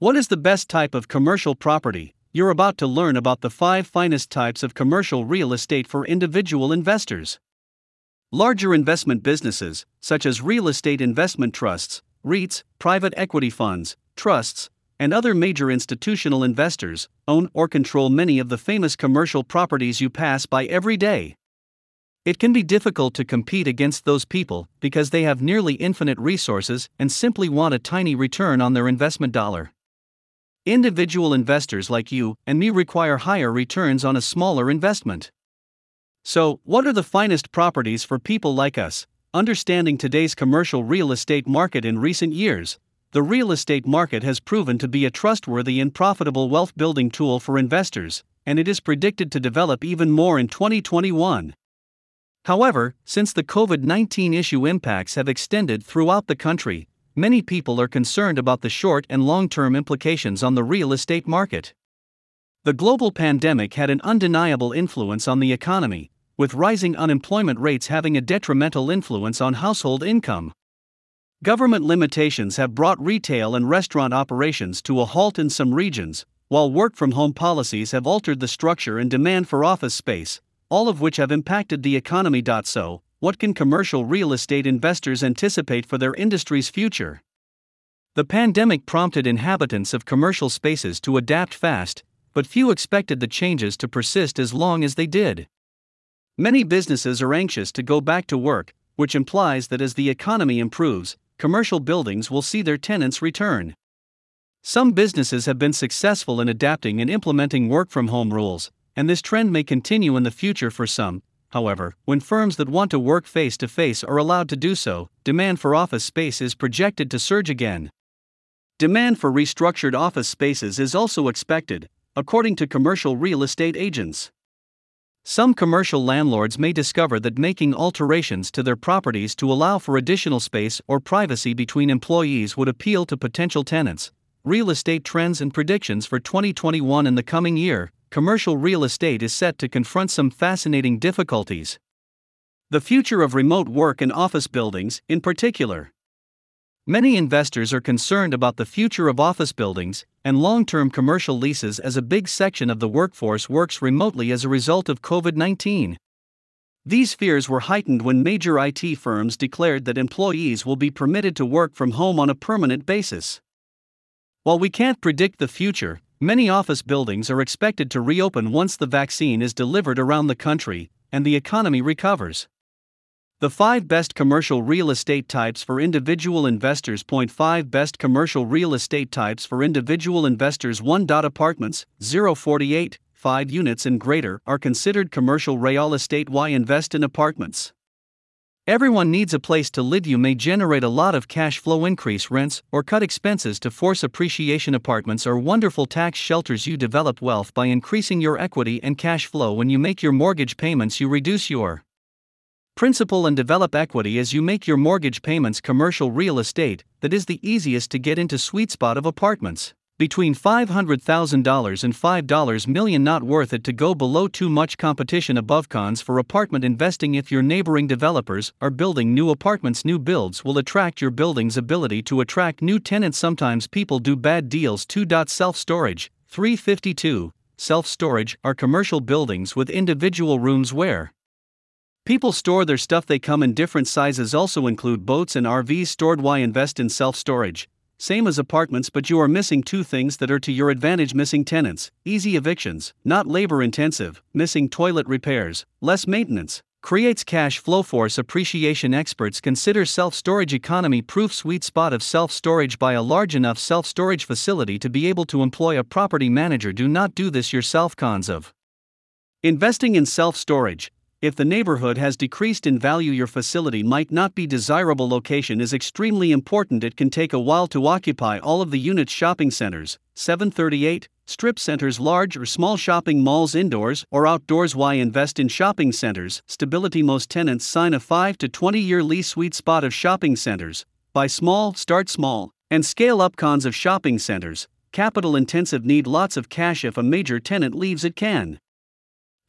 What is the best type of commercial property? You're about to learn about the five finest types of commercial real estate for individual investors. Larger investment businesses, such as real estate investment trusts, REITs, private equity funds, trusts, and other major institutional investors, own or control many of the famous commercial properties you pass by every day. It can be difficult to compete against those people because they have nearly infinite resources and simply want a tiny return on their investment dollar. Individual investors like you and me require higher returns on a smaller investment. So, what are the finest properties for people like us? Understanding today's commercial real estate market in recent years, the real estate market has proven to be a trustworthy and profitable wealth building tool for investors, and it is predicted to develop even more in 2021. However, since the COVID 19 issue impacts have extended throughout the country, many people are concerned about the short and long term implications on the real estate market. The global pandemic had an undeniable influence on the economy, with rising unemployment rates having a detrimental influence on household income. Government limitations have brought retail and restaurant operations to a halt in some regions, while work from home policies have altered the structure and demand for office space, all of which have impacted the economy. So, what can commercial real estate investors anticipate for their industry's future? The pandemic prompted inhabitants of commercial spaces to adapt fast, but few expected the changes to persist as long as they did. Many businesses are anxious to go back to work, which implies that as the economy improves, commercial buildings will see their tenants return. Some businesses have been successful in adapting and implementing work from home rules, and this trend may continue in the future for some. However, when firms that want to work face to face are allowed to do so, demand for office space is projected to surge again. Demand for restructured office spaces is also expected, according to commercial real estate agents. Some commercial landlords may discover that making alterations to their properties to allow for additional space or privacy between employees would appeal to potential tenants. Real estate trends and predictions for 2021 and the coming year commercial real estate is set to confront some fascinating difficulties. The future of remote work and office buildings, in particular. Many investors are concerned about the future of office buildings and long term commercial leases as a big section of the workforce works remotely as a result of COVID 19. These fears were heightened when major IT firms declared that employees will be permitted to work from home on a permanent basis. While we can't predict the future, many office buildings are expected to reopen once the vaccine is delivered around the country and the economy recovers. The 5 Best Commercial Real Estate Types for Individual Investors. Point 5 Best Commercial Real Estate Types for Individual Investors 1. Apartments, 048, 5 units and greater, are considered commercial real estate. Why invest in apartments? Everyone needs a place to live. You may generate a lot of cash flow, increase rents, or cut expenses to force appreciation. Apartments are wonderful tax shelters. You develop wealth by increasing your equity and cash flow. When you make your mortgage payments, you reduce your principal and develop equity as you make your mortgage payments. Commercial real estate, that is the easiest to get into sweet spot of apartments. Between $500,000 and $5 million not worth it to go below too much competition above cons for apartment investing if your neighboring developers are building new apartments. New builds will attract your building's ability to attract new tenants. Sometimes people do bad deals. 2. Self storage 352 Self storage are commercial buildings with individual rooms where People store their stuff, they come in different sizes, also include boats and RVs stored. Why invest in self storage? Same as apartments, but you are missing two things that are to your advantage missing tenants, easy evictions, not labor intensive, missing toilet repairs, less maintenance. Creates cash flow force appreciation experts consider self storage economy proof sweet spot of self storage by a large enough self storage facility to be able to employ a property manager. Do not do this yourself. Cons of investing in self storage if the neighborhood has decreased in value, your facility might not be desirable. Location is extremely important. It can take a while to occupy all of the units. Shopping centers, 738, strip centers, large or small shopping malls, indoors or outdoors. Why invest in shopping centers? Stability. Most tenants sign a 5 to 20 year lease. Sweet spot of shopping centers. Buy small, start small, and scale up. Cons of shopping centers. Capital intensive need lots of cash. If a major tenant leaves, it can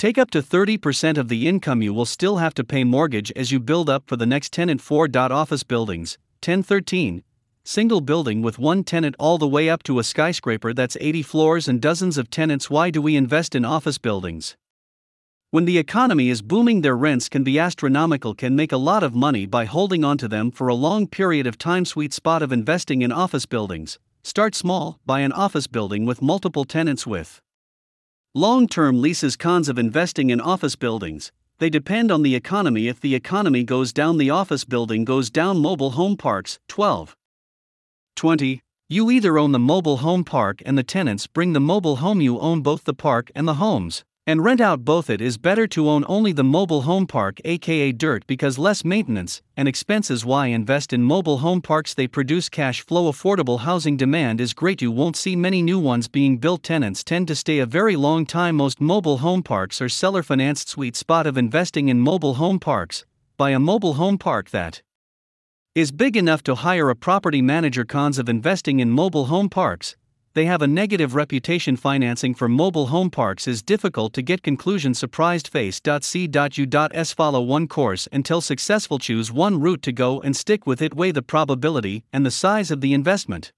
Take up to 30% of the income you will still have to pay mortgage as you build up for the next tenant 4. Office buildings, 1013. single building with one tenant all the way up to a skyscraper that's 80 floors and dozens of tenants. Why do we invest in office buildings? When the economy is booming, their rents can be astronomical, can make a lot of money by holding onto them for a long period of time. Sweet spot of investing in office buildings. Start small, buy an office building with multiple tenants with long term leases. Cons of investing in office buildings they depend on the economy. If the economy goes down, the office building goes down. Mobile home parks 12. 20. You either own the mobile home park and the tenants bring the mobile home, you own both the park and the homes and rent out both it is better to own only the mobile home park aka dirt because less maintenance and expenses. Why invest in mobile home parks? They produce cash flow. Affordable housing demand is great. You won't see many new ones being built. Tenants tend to stay a very long time. Most mobile home parks are seller financed sweet spot of investing in mobile home parks. Buy a mobile home park that is big enough to hire a property manager. Cons of investing in mobile home parks they have a negative reputation. Financing for mobile home parks is difficult to get. Conclusion Surprised face.c.u.s. Follow one course until successful. Choose one route to go and stick with it. Weigh the probability and the size of the investment.